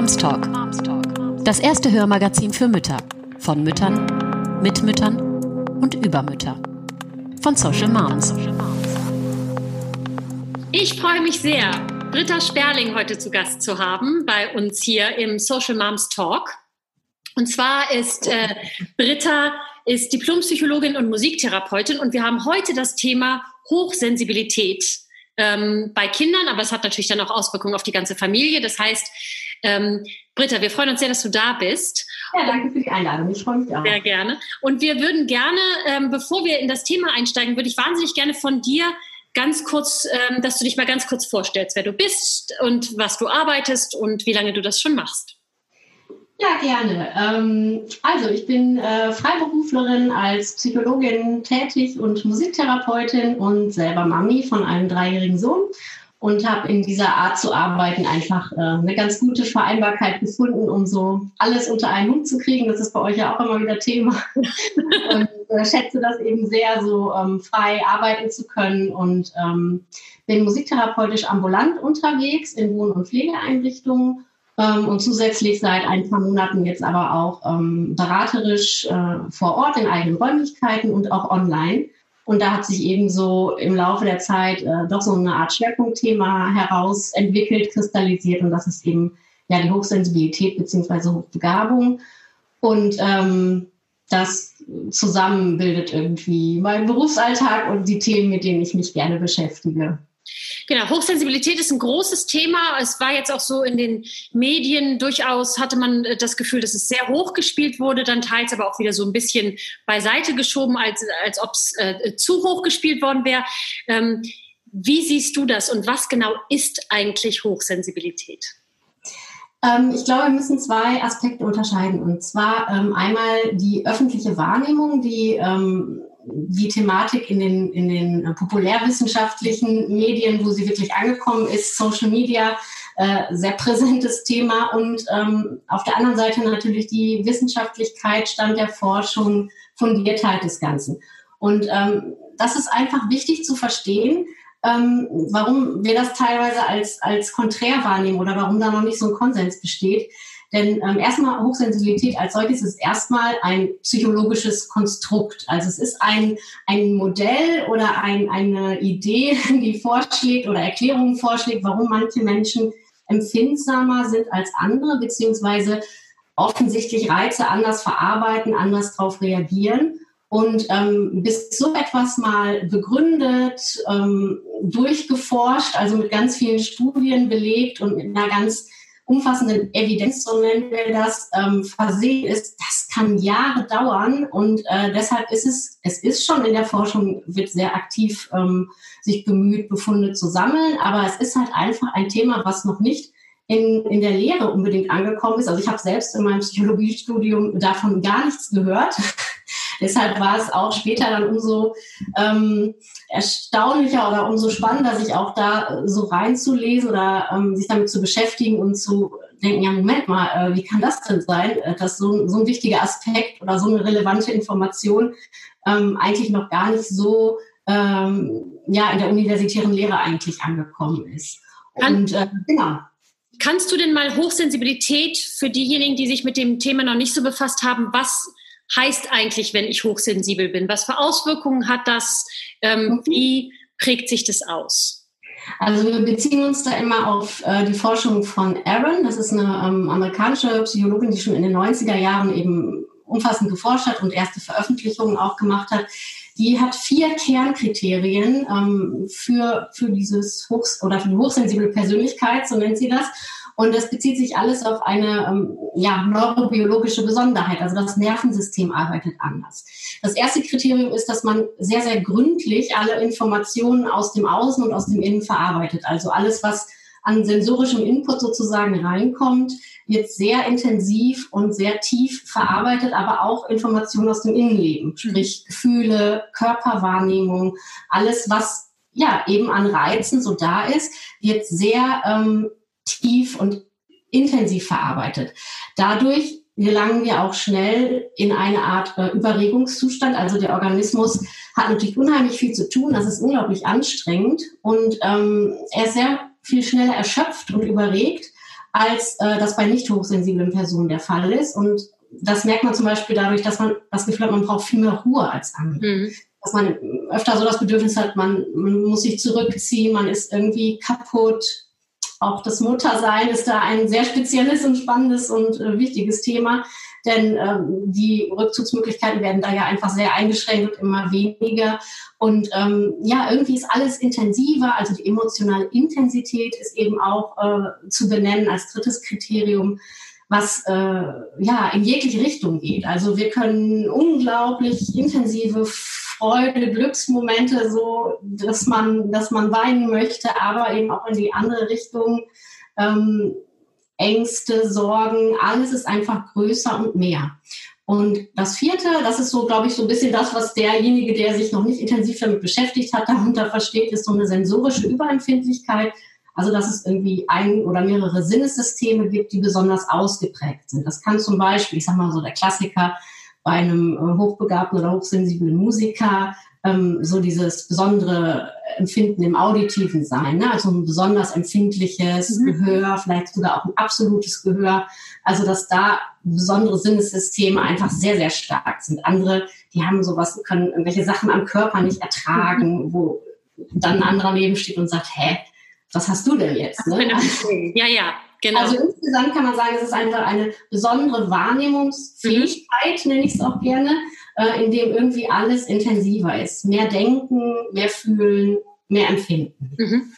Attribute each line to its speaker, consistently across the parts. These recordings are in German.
Speaker 1: Moms Talk. Das erste Hörmagazin für Mütter. Von Müttern, mit Müttern und über Mütter. Von Social Moms.
Speaker 2: Ich freue mich sehr, Britta Sperling heute zu Gast zu haben bei uns hier im Social Moms Talk. Und zwar ist äh, Britta ist Diplompsychologin und Musiktherapeutin und wir haben heute das Thema Hochsensibilität ähm, bei Kindern, aber es hat natürlich dann auch Auswirkungen auf die ganze Familie. Das heißt, ähm, Britta, wir freuen uns sehr, dass du da bist.
Speaker 3: Ja, danke für die Einladung. Ich freue mich auch.
Speaker 2: Sehr gerne. Und wir würden gerne, ähm, bevor wir in das Thema einsteigen, würde ich wahnsinnig gerne von dir ganz kurz, ähm, dass du dich mal ganz kurz vorstellst, wer du bist und was du arbeitest und wie lange du das schon machst.
Speaker 3: Ja, gerne. Ähm, also ich bin äh, Freiberuflerin als Psychologin tätig und Musiktherapeutin und selber Mami von einem dreijährigen Sohn und habe in dieser Art zu arbeiten einfach äh, eine ganz gute Vereinbarkeit gefunden, um so alles unter einen Hut zu kriegen. Das ist bei euch ja auch immer wieder Thema. und äh, schätze das eben sehr, so ähm, frei arbeiten zu können und ähm, bin musiktherapeutisch ambulant unterwegs in Wohn- und Pflegeeinrichtungen ähm, und zusätzlich seit ein paar Monaten jetzt aber auch ähm, beraterisch äh, vor Ort in eigenen Räumlichkeiten und auch online. Und da hat sich eben so im Laufe der Zeit äh, doch so eine Art Schwerpunktthema herausentwickelt, kristallisiert. Und das ist eben ja die Hochsensibilität beziehungsweise Hochbegabung. Und ähm, das zusammen bildet irgendwie meinen Berufsalltag und die Themen, mit denen ich mich gerne beschäftige.
Speaker 2: Genau, Hochsensibilität ist ein großes Thema. Es war jetzt auch so in den Medien durchaus, hatte man äh, das Gefühl, dass es sehr hoch gespielt wurde, dann teils aber auch wieder so ein bisschen beiseite geschoben, als, als ob es äh, zu hoch gespielt worden wäre. Ähm, wie siehst du das und was genau ist eigentlich Hochsensibilität?
Speaker 3: Ähm, ich glaube, wir müssen zwei Aspekte unterscheiden. Und zwar ähm, einmal die öffentliche Wahrnehmung, die ähm, die Thematik in den, in den populärwissenschaftlichen Medien, wo sie wirklich angekommen ist, Social Media, äh, sehr präsentes Thema und ähm, auf der anderen Seite natürlich die Wissenschaftlichkeit, Stand der Forschung, Fundiertheit des Ganzen. Und ähm, das ist einfach wichtig zu verstehen, ähm, warum wir das teilweise als, als konträr wahrnehmen oder warum da noch nicht so ein Konsens besteht. Denn ähm, erstmal Hochsensibilität als solches ist erstmal ein psychologisches Konstrukt. Also es ist ein, ein Modell oder ein, eine Idee, die vorschlägt oder Erklärungen vorschlägt, warum manche Menschen empfindsamer sind als andere, beziehungsweise offensichtlich Reize anders verarbeiten, anders darauf reagieren. Und ähm, bis so etwas mal begründet, ähm, durchgeforscht, also mit ganz vielen Studien belegt und mit einer ganz umfassenden Evidenz, so nennen wir das, ähm, versehen ist, das kann Jahre dauern. Und äh, deshalb ist es, es ist schon in der Forschung, wird sehr aktiv ähm, sich bemüht, Befunde zu sammeln. Aber es ist halt einfach ein Thema, was noch nicht in, in der Lehre unbedingt angekommen ist. Also ich habe selbst in meinem Psychologiestudium davon gar nichts gehört. Deshalb war es auch später dann umso ähm, erstaunlicher oder umso spannender, sich auch da so reinzulesen oder ähm, sich damit zu beschäftigen und zu denken, ja, Moment mal, äh, wie kann das denn sein, äh, dass so, so ein wichtiger Aspekt oder so eine relevante Information ähm, eigentlich noch gar nicht so ähm, ja, in der universitären Lehre eigentlich angekommen ist. Und äh, genau.
Speaker 2: Kannst du denn mal Hochsensibilität für diejenigen, die sich mit dem Thema noch nicht so befasst haben, was heißt eigentlich, wenn ich hochsensibel bin? Was für Auswirkungen hat das? Ähm, mhm. Wie prägt sich das aus?
Speaker 3: Also wir beziehen uns da immer auf äh, die Forschung von Aaron. Das ist eine ähm, amerikanische Psychologin, die schon in den 90er Jahren eben umfassend geforscht hat und erste Veröffentlichungen auch gemacht hat. Die hat vier Kernkriterien ähm, für, für dieses Hochs oder für die hochsensible Persönlichkeit, so nennt sie das. Und das bezieht sich alles auf eine ähm, ja, neurobiologische Besonderheit. Also das Nervensystem arbeitet anders. Das erste Kriterium ist, dass man sehr, sehr gründlich alle Informationen aus dem Außen und aus dem Innen verarbeitet. Also alles, was an sensorischem Input sozusagen reinkommt, wird sehr intensiv und sehr tief verarbeitet, aber auch Informationen aus dem Innenleben, sprich Gefühle, Körperwahrnehmung, alles, was ja eben an Reizen so da ist, wird sehr ähm, tief und intensiv verarbeitet. Dadurch gelangen wir auch schnell in eine Art äh, Überregungszustand. Also der Organismus hat natürlich unheimlich viel zu tun. Das ist unglaublich anstrengend und ähm, er ist sehr viel schneller erschöpft und überregt, als äh, das bei nicht hochsensiblen Personen der Fall ist. Und das merkt man zum Beispiel dadurch, dass man das Gefühl hat, man braucht viel mehr Ruhe als andere. Mhm. Dass man öfter so das Bedürfnis hat, man, man muss sich zurückziehen, man ist irgendwie kaputt. Auch das Muttersein ist da ein sehr spezielles und spannendes und äh, wichtiges Thema denn ähm, die Rückzugsmöglichkeiten werden da ja einfach sehr eingeschränkt und immer weniger. Und ähm, ja, irgendwie ist alles intensiver, also die emotionale Intensität ist eben auch äh, zu benennen als drittes Kriterium was äh, ja in jegliche Richtung geht. Also wir können unglaublich intensive Freude, Glücksmomente, so dass man, dass man weinen möchte, aber eben auch in die andere Richtung. Ähm, Ängste, Sorgen, alles ist einfach größer und mehr. Und das vierte, das ist so, glaube ich, so ein bisschen das, was derjenige, der sich noch nicht intensiv damit beschäftigt hat, darunter versteht, ist so eine sensorische Überempfindlichkeit. Also, dass es irgendwie ein oder mehrere Sinnessysteme gibt, die besonders ausgeprägt sind. Das kann zum Beispiel, ich sag mal so der Klassiker, bei einem äh, hochbegabten oder hochsensiblen Musiker ähm, so dieses besondere Empfinden im Auditiven sein, ne? also ein besonders empfindliches mhm. Gehör, vielleicht sogar auch ein absolutes Gehör. Also dass da besondere Sinnessysteme einfach sehr, sehr stark sind. Andere, die haben sowas, können irgendwelche Sachen am Körper nicht ertragen, mhm. wo dann ein anderer neben steht und sagt, hä, was hast du denn jetzt? Ne?
Speaker 2: Ja, ja, genau.
Speaker 3: Also insgesamt kann man sagen, es ist einfach eine besondere Wahrnehmungsfähigkeit, mhm. nenne ich es auch gerne, äh, in dem irgendwie alles intensiver ist. Mehr denken, mehr fühlen, mehr empfinden.
Speaker 2: Mhm.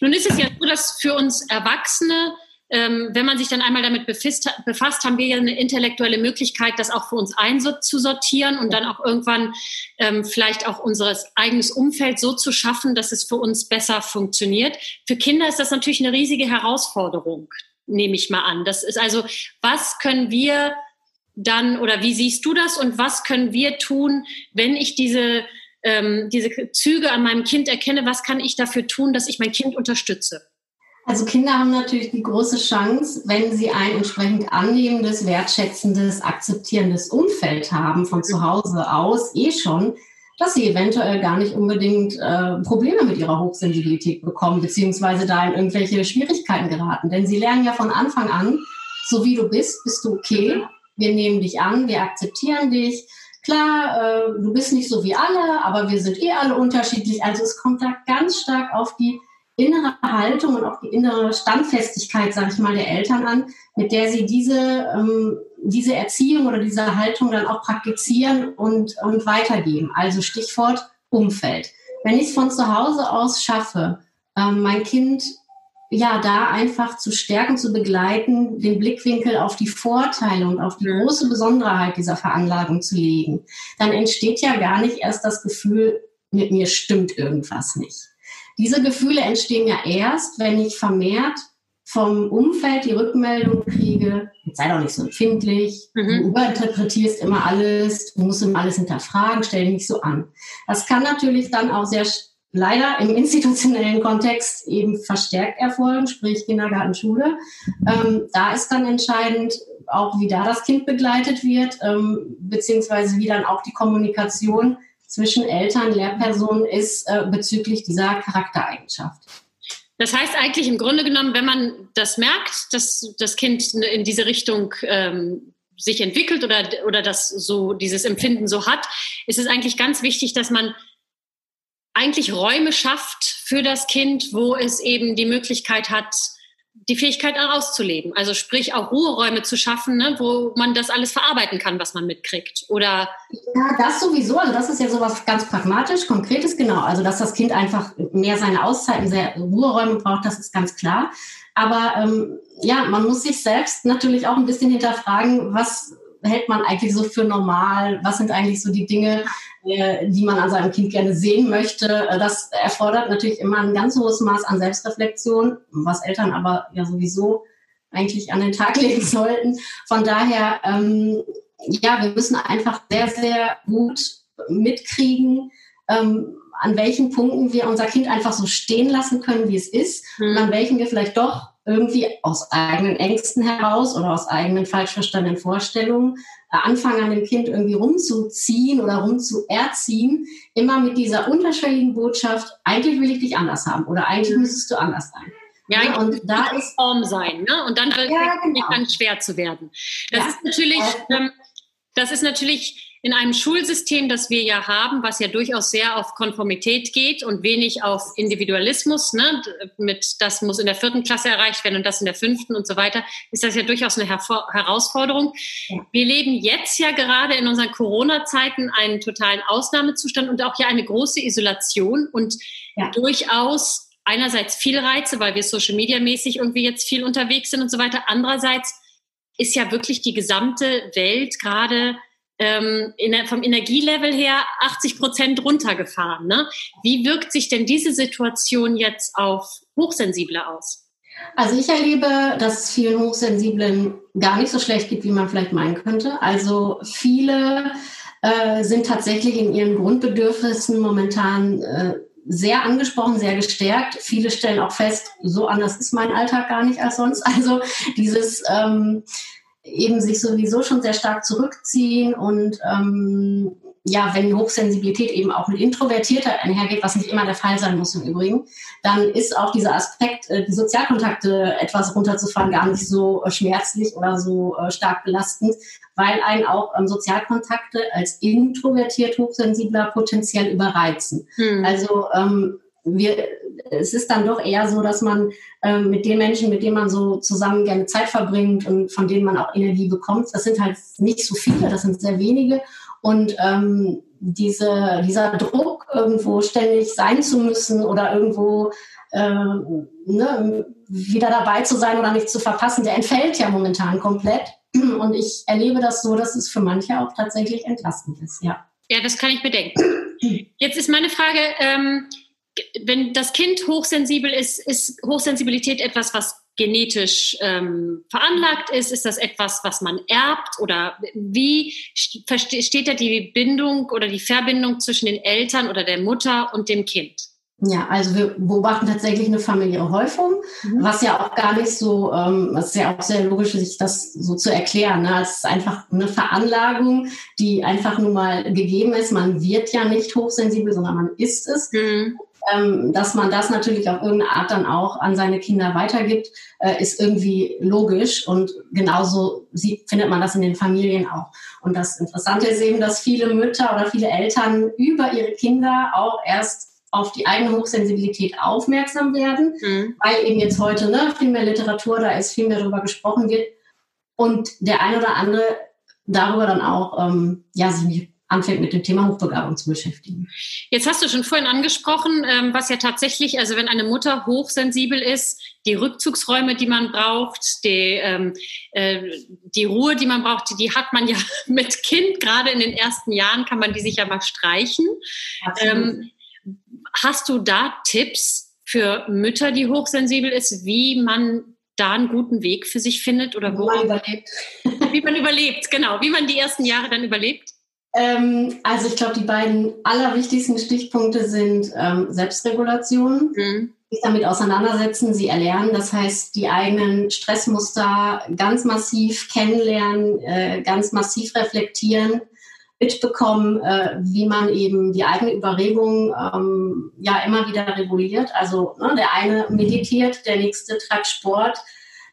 Speaker 2: Nun ist es ja so, dass für uns Erwachsene ähm, wenn man sich dann einmal damit befasst, befasst, haben wir ja eine intellektuelle Möglichkeit, das auch für uns einzusortieren und dann auch irgendwann ähm, vielleicht auch unser eigenes Umfeld so zu schaffen, dass es für uns besser funktioniert. Für Kinder ist das natürlich eine riesige Herausforderung, nehme ich mal an. Das ist also, was können wir dann oder wie siehst du das und was können wir tun, wenn ich diese, ähm, diese Züge an meinem Kind erkenne? Was kann ich dafür tun, dass ich mein Kind unterstütze?
Speaker 3: Also Kinder haben natürlich die große Chance, wenn sie ein entsprechend annehmendes, wertschätzendes, akzeptierendes Umfeld haben von zu Hause aus eh schon, dass sie eventuell gar nicht unbedingt äh, Probleme mit ihrer Hochsensibilität bekommen, beziehungsweise da in irgendwelche Schwierigkeiten geraten. Denn sie lernen ja von Anfang an, so wie du bist, bist du okay wir nehmen dich an, wir akzeptieren dich. Klar, äh, du bist nicht so wie alle, aber wir sind eh alle unterschiedlich. Also es kommt da ganz stark auf die innere Haltung und auf die innere Standfestigkeit, sage ich mal, der Eltern an, mit der sie diese, ähm, diese Erziehung oder diese Haltung dann auch praktizieren und, und weitergeben. Also Stichwort Umfeld. Wenn ich es von zu Hause aus schaffe, ähm, mein Kind ja, da einfach zu stärken, zu begleiten, den Blickwinkel auf die Vorteile und auf die große Besonderheit dieser Veranlagung zu legen, dann entsteht ja gar nicht erst das Gefühl, mit mir stimmt irgendwas nicht. Diese Gefühle entstehen ja erst, wenn ich vermehrt vom Umfeld die Rückmeldung kriege, sei doch nicht so empfindlich, mhm. du überinterpretierst immer alles, du musst immer alles hinterfragen, stell dich nicht so an. Das kann natürlich dann auch sehr leider im institutionellen Kontext eben verstärkt erfolgen, sprich Kindergarten, Schule. Ähm, da ist dann entscheidend auch, wie da das Kind begleitet wird, ähm, beziehungsweise wie dann auch die Kommunikation zwischen Eltern, Lehrpersonen ist äh, bezüglich dieser Charaktereigenschaft.
Speaker 2: Das heißt eigentlich im Grunde genommen, wenn man das merkt, dass das Kind in diese Richtung ähm, sich entwickelt oder, oder das so dieses Empfinden so hat, ist es eigentlich ganz wichtig, dass man eigentlich Räume schafft für das Kind, wo es eben die Möglichkeit hat, die Fähigkeit auszuleben. Also sprich auch Ruheräume zu schaffen, ne, wo man das alles verarbeiten kann, was man mitkriegt. Oder
Speaker 3: ja, das sowieso. Also das ist ja sowas ganz pragmatisch, konkretes, genau. Also dass das Kind einfach mehr seine Auszeiten, sehr Ruheräume braucht, das ist ganz klar. Aber ähm, ja, man muss sich selbst natürlich auch ein bisschen hinterfragen, was hält man eigentlich so für normal? Was sind eigentlich so die Dinge, äh, die man an seinem Kind gerne sehen möchte? Äh, das erfordert natürlich immer ein ganz hohes Maß an Selbstreflexion, was Eltern aber ja sowieso eigentlich an den Tag legen sollten. Von daher, ähm, ja, wir müssen einfach sehr, sehr gut mitkriegen, ähm, an welchen Punkten wir unser Kind einfach so stehen lassen können, wie es ist, mhm. und an welchen wir vielleicht doch irgendwie aus eigenen Ängsten heraus oder aus eigenen falsch verstandenen Vorstellungen äh, anfangen, an dem Kind irgendwie rumzuziehen oder rumzuerziehen, immer mit dieser unterschwelligen Botschaft, eigentlich will ich dich anders haben oder eigentlich müsstest du anders sein.
Speaker 2: Ja, ja und da ist Form sein, ne? Und dann wird ja, genau. dann schwer zu werden. Das ja. ist natürlich, ähm, das ist natürlich in einem Schulsystem, das wir ja haben, was ja durchaus sehr auf Konformität geht und wenig auf Individualismus, ne, mit das muss in der vierten Klasse erreicht werden und das in der fünften und so weiter, ist das ja durchaus eine Hervor Herausforderung. Ja. Wir leben jetzt ja gerade in unseren Corona-Zeiten einen totalen Ausnahmezustand und auch ja eine große Isolation und ja. durchaus einerseits viel Reize, weil wir Social Media mäßig irgendwie jetzt viel unterwegs sind und so weiter. Andererseits ist ja wirklich die gesamte Welt gerade ähm, der, vom Energielevel her 80 Prozent runtergefahren. Ne? Wie wirkt sich denn diese Situation jetzt auf Hochsensible aus?
Speaker 3: Also ich erlebe, dass es vielen Hochsensiblen gar nicht so schlecht geht, wie man vielleicht meinen könnte. Also viele äh, sind tatsächlich in ihren Grundbedürfnissen momentan äh, sehr angesprochen, sehr gestärkt. Viele stellen auch fest, so anders ist mein Alltag gar nicht als sonst. Also dieses ähm, eben sich sowieso schon sehr stark zurückziehen und ähm, ja, wenn Hochsensibilität eben auch mit Introvertierter einhergeht, was nicht immer der Fall sein muss im Übrigen, dann ist auch dieser Aspekt, äh, die Sozialkontakte etwas runterzufahren, gar nicht so äh, schmerzlich oder so äh, stark belastend, weil einen auch ähm, Sozialkontakte als introvertiert Hochsensibler potenziell überreizen. Hm. Also ähm, wir, es ist dann doch eher so, dass man ähm, mit den Menschen, mit denen man so zusammen gerne Zeit verbringt und von denen man auch Energie bekommt, das sind halt nicht so viele, das sind sehr wenige. Und ähm, diese, dieser Druck, irgendwo ständig sein zu müssen oder irgendwo äh, ne, wieder dabei zu sein oder nicht zu verpassen, der entfällt ja momentan komplett. Und ich erlebe das so, dass es für manche auch tatsächlich entlastend ist, ja.
Speaker 2: Ja, das kann ich bedenken. Jetzt ist meine Frage, ähm, wenn das Kind hochsensibel ist, ist Hochsensibilität etwas, was genetisch ähm, veranlagt ist? Ist das etwas, was man erbt? Oder wie steht da die Bindung oder die Verbindung zwischen den Eltern oder der Mutter und dem Kind?
Speaker 3: Ja, also wir beobachten tatsächlich eine familiäre Häufung, mhm. was ja auch gar nicht so, ähm, es ist ja auch sehr logisch, sich das so zu erklären. Ne? Es ist einfach eine Veranlagung, die einfach nun mal gegeben ist. Man wird ja nicht hochsensibel, sondern man ist es. Mhm ähm, dass man das natürlich auf irgendeine Art dann auch an seine Kinder weitergibt, äh, ist irgendwie logisch und genauso sieht, findet man das in den Familien auch. Und das Interessante ist eben, dass viele Mütter oder viele Eltern über ihre Kinder auch erst auf die eigene Hochsensibilität aufmerksam werden, mhm. weil eben jetzt heute ne, viel mehr Literatur da ist, viel mehr darüber gesprochen wird und der ein oder andere darüber dann auch ähm, ja, sich anfängt mit dem Thema Hochbegabung zu beschäftigen.
Speaker 2: Jetzt hast du schon vorhin angesprochen, ähm, was ja tatsächlich, also wenn eine Mutter hochsensibel ist, die Rückzugsräume, die man braucht, die, ähm, äh, die Ruhe, die man braucht, die, hat man ja mit Kind, gerade in den ersten Jahren kann man die sich ja mal streichen. Ähm, hast du da Tipps für Mütter, die hochsensibel ist, wie man da einen guten Weg für sich findet oder wo man überlebt. wie man überlebt, genau, wie man die ersten Jahre dann überlebt?
Speaker 3: Ähm, also ich glaube, die beiden allerwichtigsten Stichpunkte sind ähm, Selbstregulation, mhm. sich damit auseinandersetzen, sie erlernen. Das heißt, die eigenen Stressmuster ganz massiv kennenlernen, äh, ganz massiv reflektieren, mitbekommen, äh, wie man eben die eigene Überregung ähm, ja immer wieder reguliert. Also ne, der eine meditiert, der nächste treibt Sport,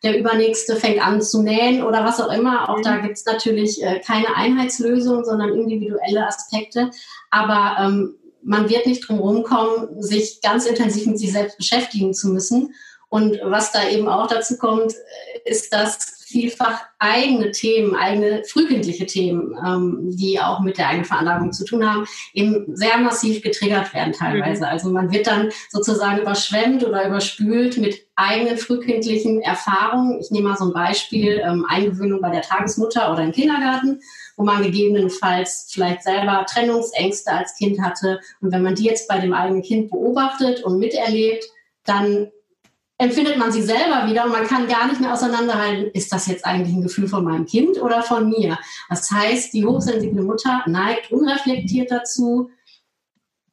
Speaker 3: der übernächste fängt an zu nähen oder was auch immer. Auch da mhm. gibt es natürlich äh, keine Einheitslösung, sondern individuelle Aspekte. Aber ähm, man wird nicht drum rumkommen, sich ganz intensiv mit sich selbst beschäftigen zu müssen. Und was da eben auch dazu kommt, äh, ist, dass vielfach eigene Themen, eigene frühkindliche Themen, ähm, die auch mit der eigenen Veranlagung zu tun haben, eben sehr massiv getriggert werden teilweise. Mhm. Also man wird dann sozusagen überschwemmt oder überspült mit eigenen frühkindlichen Erfahrungen. Ich nehme mal so ein Beispiel, ähm, Eingewöhnung bei der Tagesmutter oder im Kindergarten wo man gegebenenfalls vielleicht selber Trennungsängste als Kind hatte. Und wenn man die jetzt bei dem eigenen Kind beobachtet und miterlebt, dann empfindet man sie selber wieder und man kann gar nicht mehr auseinanderhalten, ist das jetzt eigentlich ein Gefühl von meinem Kind oder von mir? Das heißt, die hochsensible Mutter neigt unreflektiert dazu,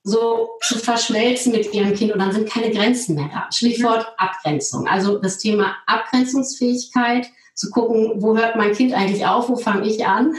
Speaker 3: so zu verschmelzen mit ihrem Kind und dann sind keine Grenzen mehr da. Stichwort Abgrenzung. Also das Thema Abgrenzungsfähigkeit, zu gucken, wo hört mein Kind eigentlich auf, wo fange ich an,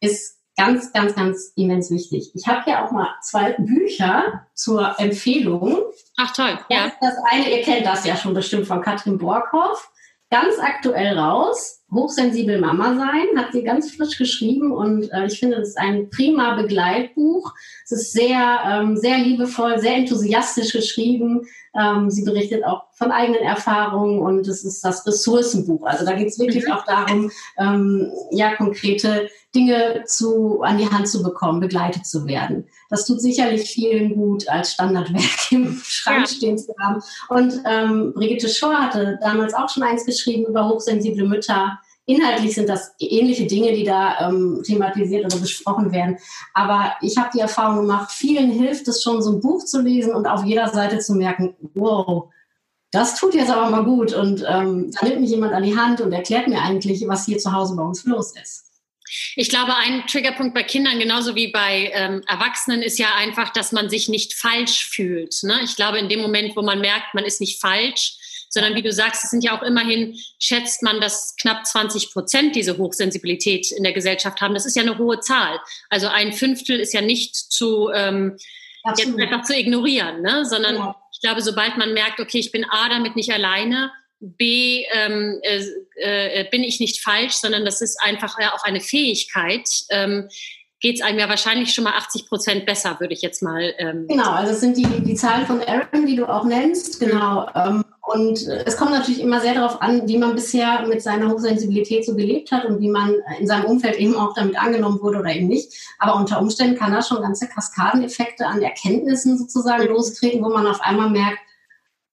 Speaker 3: ist Ganz, ganz, ganz immens wichtig. Ich habe hier auch mal zwei Bücher zur Empfehlung.
Speaker 2: Ach toll, ja.
Speaker 3: Das eine, ihr kennt das ja schon bestimmt von Katrin Borkhoff. Ganz aktuell raus. Hochsensibel Mama sein, hat sie ganz frisch geschrieben und äh, ich finde, es ist ein prima Begleitbuch. Es ist sehr, ähm, sehr liebevoll, sehr enthusiastisch geschrieben. Ähm, sie berichtet auch von eigenen Erfahrungen und es ist das Ressourcenbuch. Also da geht es wirklich mhm. auch darum, ähm, ja, konkrete Dinge zu, an die Hand zu bekommen, begleitet zu werden. Das tut sicherlich vielen gut, als Standardwerk im Schrank ja. stehen zu haben. Und ähm, Brigitte Schor hatte damals auch schon eins geschrieben über hochsensible Mütter. Inhaltlich sind das ähnliche Dinge, die da ähm, thematisiert oder besprochen werden. Aber ich habe die Erfahrung gemacht, vielen hilft es schon, so ein Buch zu lesen und auf jeder Seite zu merken, wow, das tut jetzt aber mal gut. Und ähm, da nimmt mich jemand an die Hand und erklärt mir eigentlich, was hier zu Hause bei uns los ist.
Speaker 2: Ich glaube, ein Triggerpunkt bei Kindern genauso wie bei ähm, Erwachsenen ist ja einfach, dass man sich nicht falsch fühlt. Ne? Ich glaube, in dem Moment, wo man merkt, man ist nicht falsch, sondern wie du sagst, es sind ja auch immerhin, schätzt man, dass knapp 20 Prozent diese Hochsensibilität in der Gesellschaft haben. Das ist ja eine hohe Zahl. Also ein Fünftel ist ja nicht zu, ähm, jetzt einfach zu ignorieren, ne? sondern ja. ich glaube, sobald man merkt, okay, ich bin A damit nicht alleine, B, ähm, äh, äh, bin ich nicht falsch, sondern das ist einfach ja auch eine Fähigkeit, ähm, geht es einem ja wahrscheinlich schon mal 80 Prozent besser, würde ich jetzt mal.
Speaker 3: Ähm genau, also es sind die, die Zahlen von Aaron, die du auch nennst, genau. Mhm. und es kommt natürlich immer sehr darauf an, wie man bisher mit seiner Hochsensibilität so gelebt hat und wie man in seinem Umfeld eben auch damit angenommen wurde oder eben nicht. Aber unter Umständen kann da schon ganze Kaskadeneffekte an Erkenntnissen sozusagen mhm. lostreten, wo man auf einmal merkt,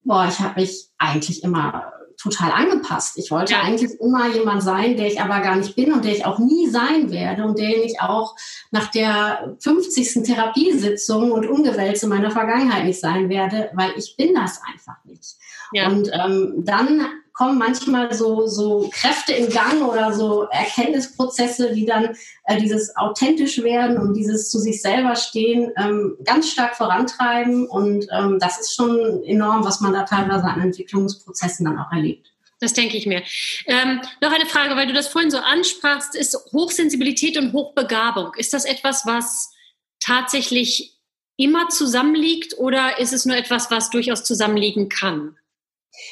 Speaker 3: boah, ich habe mich eigentlich immer total angepasst. Ich wollte ja. eigentlich immer jemand sein, der ich aber gar nicht bin und der ich auch nie sein werde und der ich auch nach der 50. Therapiesitzung und Umgewälze meiner Vergangenheit nicht sein werde, weil ich bin das einfach nicht. Ja. Und ähm, dann kommen manchmal so, so Kräfte in Gang oder so Erkenntnisprozesse, die dann äh, dieses authentisch werden und dieses zu sich selber stehen ähm, ganz stark vorantreiben. Und ähm, das ist schon enorm, was man da teilweise an Entwicklungsprozessen dann auch erlebt.
Speaker 2: Das denke ich mir. Ähm, noch eine Frage, weil du das vorhin so ansprachst, ist Hochsensibilität und Hochbegabung. Ist das etwas, was tatsächlich immer zusammenliegt oder ist es nur etwas, was durchaus zusammenliegen kann?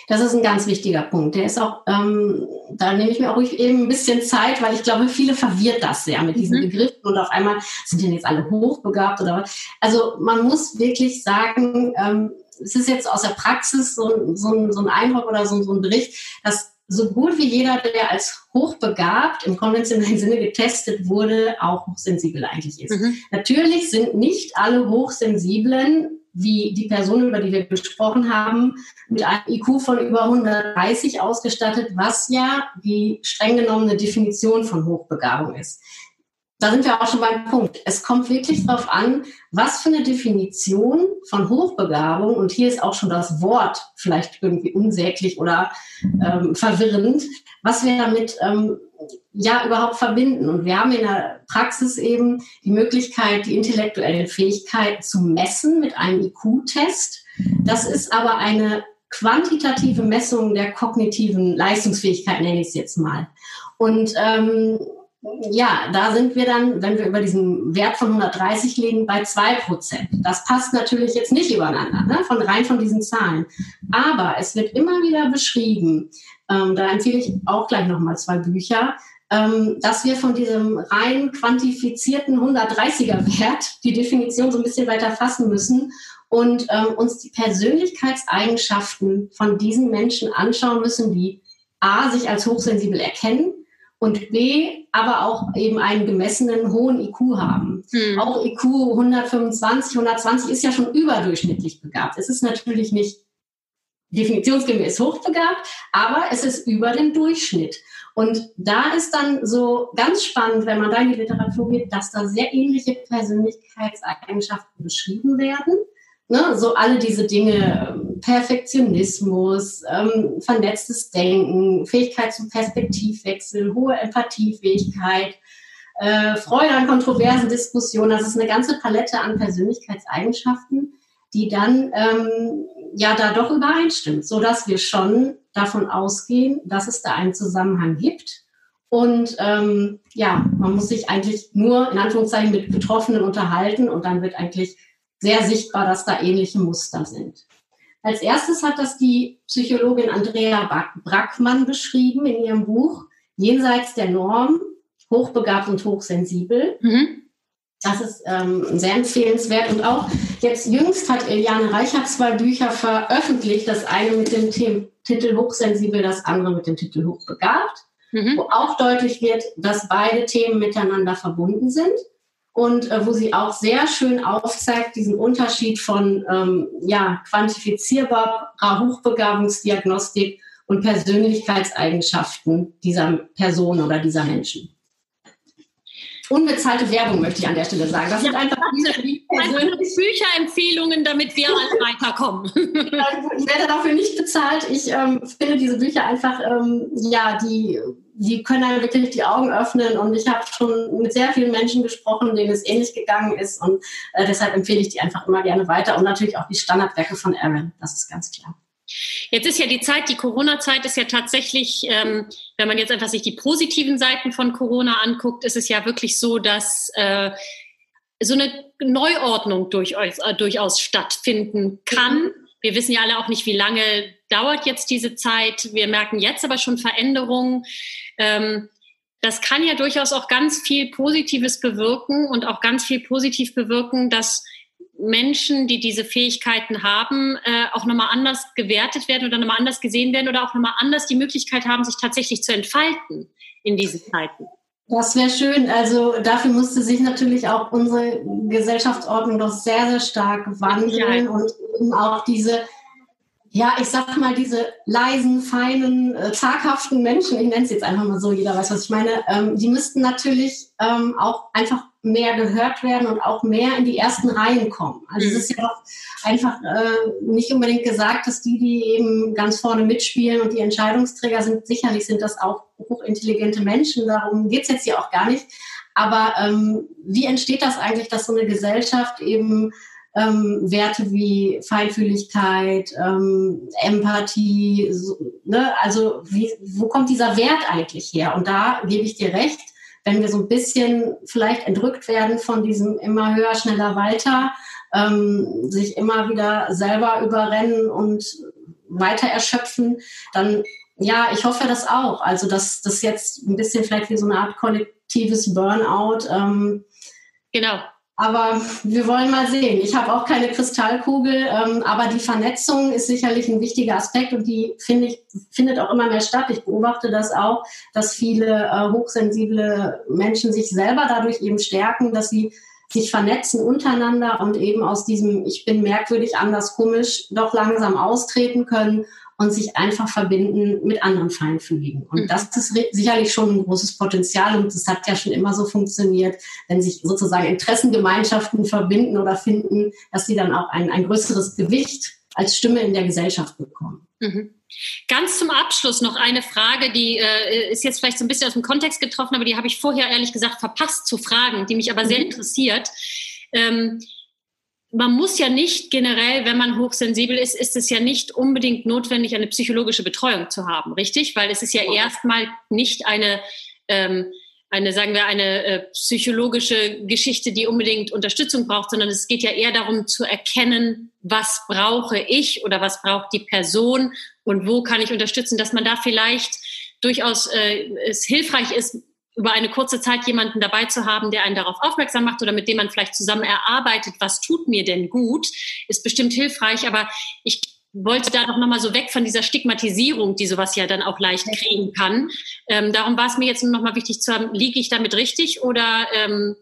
Speaker 3: Das ist ein ganz wichtiger Punkt. Der ist auch, ähm, da nehme ich mir auch eben ein bisschen Zeit, weil ich glaube, viele verwirrt das sehr mit diesen mhm. Begriffen und auf einmal sind denn jetzt alle hochbegabt oder was. Also man muss wirklich sagen, ähm, es ist jetzt aus der Praxis so, so, so ein Eindruck oder so, so ein Bericht, dass so gut wie jeder, der als hochbegabt im konventionellen Sinne getestet wurde, auch hochsensibel eigentlich ist. Mhm. Natürlich sind nicht alle Hochsensiblen wie die Person, über die wir gesprochen haben, mit einem IQ von über 130 ausgestattet, was ja die streng genommene Definition von Hochbegabung ist. Da sind wir auch schon beim Punkt. Es kommt wirklich darauf an, was für eine Definition von Hochbegabung, und hier ist auch schon das Wort vielleicht irgendwie unsäglich oder ähm, verwirrend, was wir damit ähm, ja überhaupt verbinden. Und wir haben in der Praxis eben die Möglichkeit, die intellektuelle Fähigkeit zu messen mit einem IQ-Test. Das ist aber eine quantitative Messung der kognitiven Leistungsfähigkeit, nenne ich es jetzt mal. Und ähm, ja, da sind wir dann, wenn wir über diesen Wert von 130 liegen, bei zwei Prozent. Das passt natürlich jetzt nicht übereinander, ne? von rein von diesen Zahlen. Aber es wird immer wieder beschrieben, ähm, da empfehle ich auch gleich nochmal zwei Bücher, ähm, dass wir von diesem rein quantifizierten 130er Wert die Definition so ein bisschen weiter fassen müssen und ähm, uns die Persönlichkeitseigenschaften von diesen Menschen anschauen müssen, die A, sich als hochsensibel erkennen und B, aber auch eben einen gemessenen hohen IQ haben. Hm. Auch IQ 125, 120 ist ja schon überdurchschnittlich begabt. Es ist natürlich nicht definitionsgemäß hochbegabt, aber es ist über dem Durchschnitt. Und da ist dann so ganz spannend, wenn man da in die Literatur geht, dass da sehr ähnliche Persönlichkeitseigenschaften beschrieben werden. Ne, so alle diese Dinge, ähm, Perfektionismus, ähm, vernetztes Denken, Fähigkeit zum Perspektivwechsel, hohe Empathiefähigkeit, äh, Freude an kontroversen Diskussionen. Das ist eine ganze Palette an Persönlichkeitseigenschaften, die dann ähm, ja da doch übereinstimmt, so dass wir schon davon ausgehen, dass es da einen Zusammenhang gibt Und ähm, ja, man muss sich eigentlich nur in Anführungszeichen mit Betroffenen unterhalten und dann wird eigentlich sehr sichtbar, dass da ähnliche Muster sind. Als erstes hat das die Psychologin Andrea Brackmann beschrieben in ihrem Buch Jenseits der Norm, hochbegabt und hochsensibel. Mhm. Das ist ähm, sehr empfehlenswert. Und auch jetzt jüngst hat Eliane Reichert zwei Bücher veröffentlicht. Das eine mit dem Titel Hochsensibel, das andere mit dem Titel Hochbegabt, mhm. wo auch deutlich wird, dass beide Themen miteinander verbunden sind und äh, wo sie auch sehr schön aufzeigt, diesen Unterschied von ähm, ja, quantifizierbarer Hochbegabungsdiagnostik und Persönlichkeitseigenschaften dieser Person oder dieser Menschen. Unbezahlte Werbung möchte ich an der Stelle sagen.
Speaker 2: Das ja, sind einfach Bücherempfehlungen, damit wir alle weiterkommen.
Speaker 3: ich werde dafür nicht bezahlt. Ich ähm, finde diese Bücher einfach, ähm, ja, die, die können einem wirklich die Augen öffnen. Und ich habe schon mit sehr vielen Menschen gesprochen, denen es ähnlich gegangen ist. Und äh, deshalb empfehle ich die einfach immer gerne weiter. Und natürlich auch die Standardwerke von Aaron. Das ist ganz klar.
Speaker 2: Jetzt ist ja die Zeit, die Corona-Zeit ist ja tatsächlich, ähm, wenn man jetzt einfach sich die positiven Seiten von Corona anguckt, ist es ja wirklich so, dass äh, so eine Neuordnung durchaus, äh, durchaus stattfinden kann. Wir wissen ja alle auch nicht, wie lange dauert jetzt diese Zeit. Wir merken jetzt aber schon Veränderungen. Ähm, das kann ja durchaus auch ganz viel Positives bewirken und auch ganz viel positiv bewirken, dass Menschen, die diese Fähigkeiten haben, äh, auch nochmal anders gewertet werden oder nochmal anders gesehen werden oder auch nochmal anders die Möglichkeit haben, sich tatsächlich zu entfalten in diesen Zeiten.
Speaker 3: Das wäre schön. Also dafür musste sich natürlich auch unsere Gesellschaftsordnung doch sehr, sehr stark wandeln und eben auch diese ja, ich sag mal, diese leisen, feinen, äh, zaghaften Menschen, ich nenne es jetzt einfach mal so, jeder weiß, was ich meine, ähm, die müssten natürlich ähm, auch einfach mehr gehört werden und auch mehr in die ersten Reihen kommen. Also mhm. es ist ja doch einfach äh, nicht unbedingt gesagt, dass die, die eben ganz vorne mitspielen und die Entscheidungsträger sind, sicherlich sind das auch hochintelligente Menschen, darum geht's jetzt hier auch gar nicht. Aber ähm, wie entsteht das eigentlich, dass so eine Gesellschaft eben ähm, Werte wie Feinfühligkeit, ähm, Empathie, so, ne? also wie, wo kommt dieser Wert eigentlich her? Und da gebe ich dir recht, wenn wir so ein bisschen vielleicht entrückt werden von diesem immer höher, schneller, weiter, ähm, sich immer wieder selber überrennen und weiter erschöpfen, dann ja, ich hoffe das auch. Also dass das jetzt ein bisschen vielleicht wie so eine Art kollektives Burnout. Ähm,
Speaker 2: genau
Speaker 3: aber wir wollen mal sehen. Ich habe auch keine Kristallkugel, ähm, aber die Vernetzung ist sicherlich ein wichtiger Aspekt und die finde ich findet auch immer mehr statt. Ich beobachte das auch, dass viele äh, hochsensible Menschen sich selber dadurch eben stärken, dass sie sich vernetzen untereinander und eben aus diesem Ich bin merkwürdig, anders, komisch doch langsam austreten können und sich einfach verbinden mit anderen Feinfühligen. Und mhm. das ist sicherlich schon ein großes Potenzial und das hat ja schon immer so funktioniert, wenn sich sozusagen Interessengemeinschaften verbinden oder finden, dass sie dann auch ein, ein größeres Gewicht als Stimme in der Gesellschaft bekommen.
Speaker 2: Mhm. Ganz zum Abschluss noch eine Frage, die äh, ist jetzt vielleicht so ein bisschen aus dem Kontext getroffen, aber die habe ich vorher ehrlich gesagt verpasst zu fragen, die mich aber sehr mhm. interessiert. Ähm, man muss ja nicht generell, wenn man hochsensibel ist, ist es ja nicht unbedingt notwendig, eine psychologische Betreuung zu haben, richtig? Weil es ist ja erstmal nicht eine, ähm, eine, sagen wir, eine äh, psychologische Geschichte, die unbedingt Unterstützung braucht, sondern es geht ja eher darum zu erkennen, was brauche ich oder was braucht die Person und wo kann ich unterstützen, dass man da vielleicht durchaus äh, es hilfreich ist, über eine kurze Zeit jemanden dabei zu haben, der einen darauf aufmerksam macht oder mit dem man vielleicht zusammen erarbeitet, was tut mir denn gut, ist bestimmt hilfreich. Aber ich wollte da doch nochmal so weg von dieser Stigmatisierung, die sowas ja dann auch leicht kriegen kann. Ähm, darum war es mir jetzt nochmal wichtig zu haben, liege ich damit richtig oder ähm,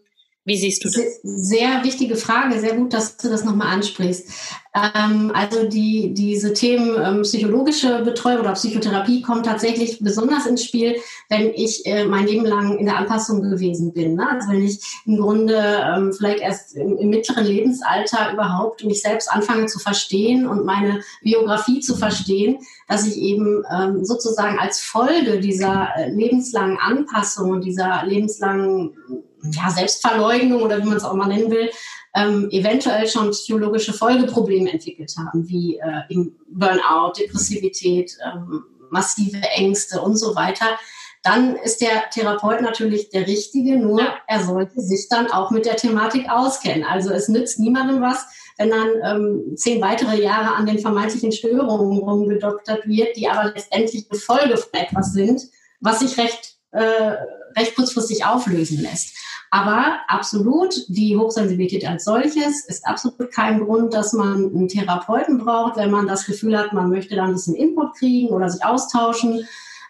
Speaker 2: wie siehst du das?
Speaker 3: Sehr wichtige Frage, sehr gut, dass du das nochmal ansprichst. Ähm, also die, diese Themen ähm, psychologische Betreuung oder Psychotherapie kommen tatsächlich besonders ins Spiel, wenn ich äh, mein Leben lang in der Anpassung gewesen bin. Ne? Also wenn ich im Grunde ähm, vielleicht erst im, im, mittleren Lebensalter überhaupt mich selbst anfange zu verstehen und meine Biografie zu verstehen, dass ich eben ähm, sozusagen als Folge dieser äh, lebenslangen Anpassung und dieser lebenslangen ja, Selbstverleugnung oder wie man es auch mal nennen will, ähm, eventuell schon psychologische Folgeprobleme entwickelt haben, wie äh, Burnout, Depressivität, ähm, massive Ängste und so weiter, dann ist der Therapeut natürlich der Richtige, nur ja. er sollte sich dann auch mit der Thematik auskennen. Also es nützt niemandem was, wenn dann ähm, zehn weitere Jahre an den vermeintlichen Störungen rumgedoktert wird, die aber letztendlich eine Folge von etwas sind, was sich recht, äh, recht kurzfristig auflösen lässt. Aber absolut, die Hochsensibilität als solches ist absolut kein Grund, dass man einen Therapeuten braucht, wenn man das Gefühl hat, man möchte da ein bisschen Input kriegen oder sich austauschen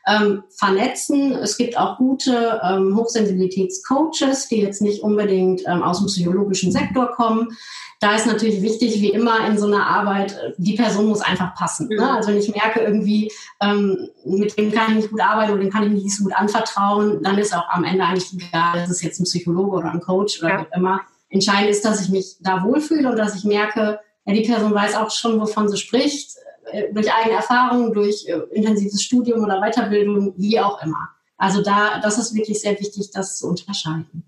Speaker 3: ähm, vernetzen. Es gibt auch gute ähm, Hochsensibilitätscoaches, die jetzt nicht unbedingt ähm, aus dem psychologischen Sektor kommen. Da ist natürlich wichtig, wie immer in so einer Arbeit, die Person muss einfach passen. Ne? Also wenn ich merke irgendwie, ähm, mit dem kann ich nicht gut arbeiten oder dem kann ich nicht so gut anvertrauen, dann ist auch am Ende eigentlich egal, ist es jetzt ein Psychologe oder ein Coach oder ja. wie immer. Entscheidend ist, dass ich mich da wohlfühle und dass ich merke, ja, die Person weiß auch schon, wovon sie spricht äh, durch eigene Erfahrungen, durch äh, intensives Studium oder Weiterbildung, wie auch immer. Also da, das ist wirklich sehr wichtig, das zu unterscheiden.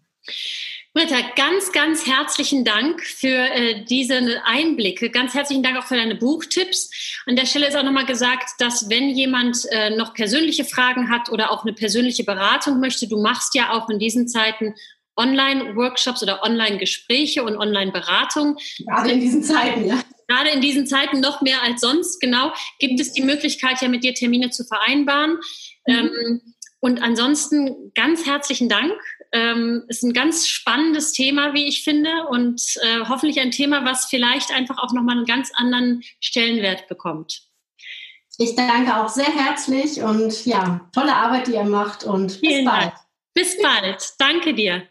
Speaker 2: Britta, ganz, ganz herzlichen Dank für äh, diese Einblicke. Ganz herzlichen Dank auch für deine Buchtipps. An der Stelle ist auch nochmal gesagt, dass wenn jemand äh, noch persönliche Fragen hat oder auch eine persönliche Beratung möchte, du machst ja auch in diesen Zeiten Online-Workshops oder Online-Gespräche und Online-Beratung.
Speaker 3: Gerade in diesen Zeiten, ja
Speaker 2: gerade in diesen Zeiten noch mehr als sonst, genau, gibt es die Möglichkeit, ja mit dir Termine zu vereinbaren. Mhm. Ähm, und ansonsten ganz herzlichen Dank. Ähm, ist ein ganz spannendes Thema, wie ich finde, und äh, hoffentlich ein Thema, was vielleicht einfach auch nochmal einen ganz anderen Stellenwert bekommt.
Speaker 3: Ich danke auch sehr herzlich und ja, tolle Arbeit, die ihr macht und
Speaker 2: Vielen bis bald. Dank. Bis bald. Danke dir.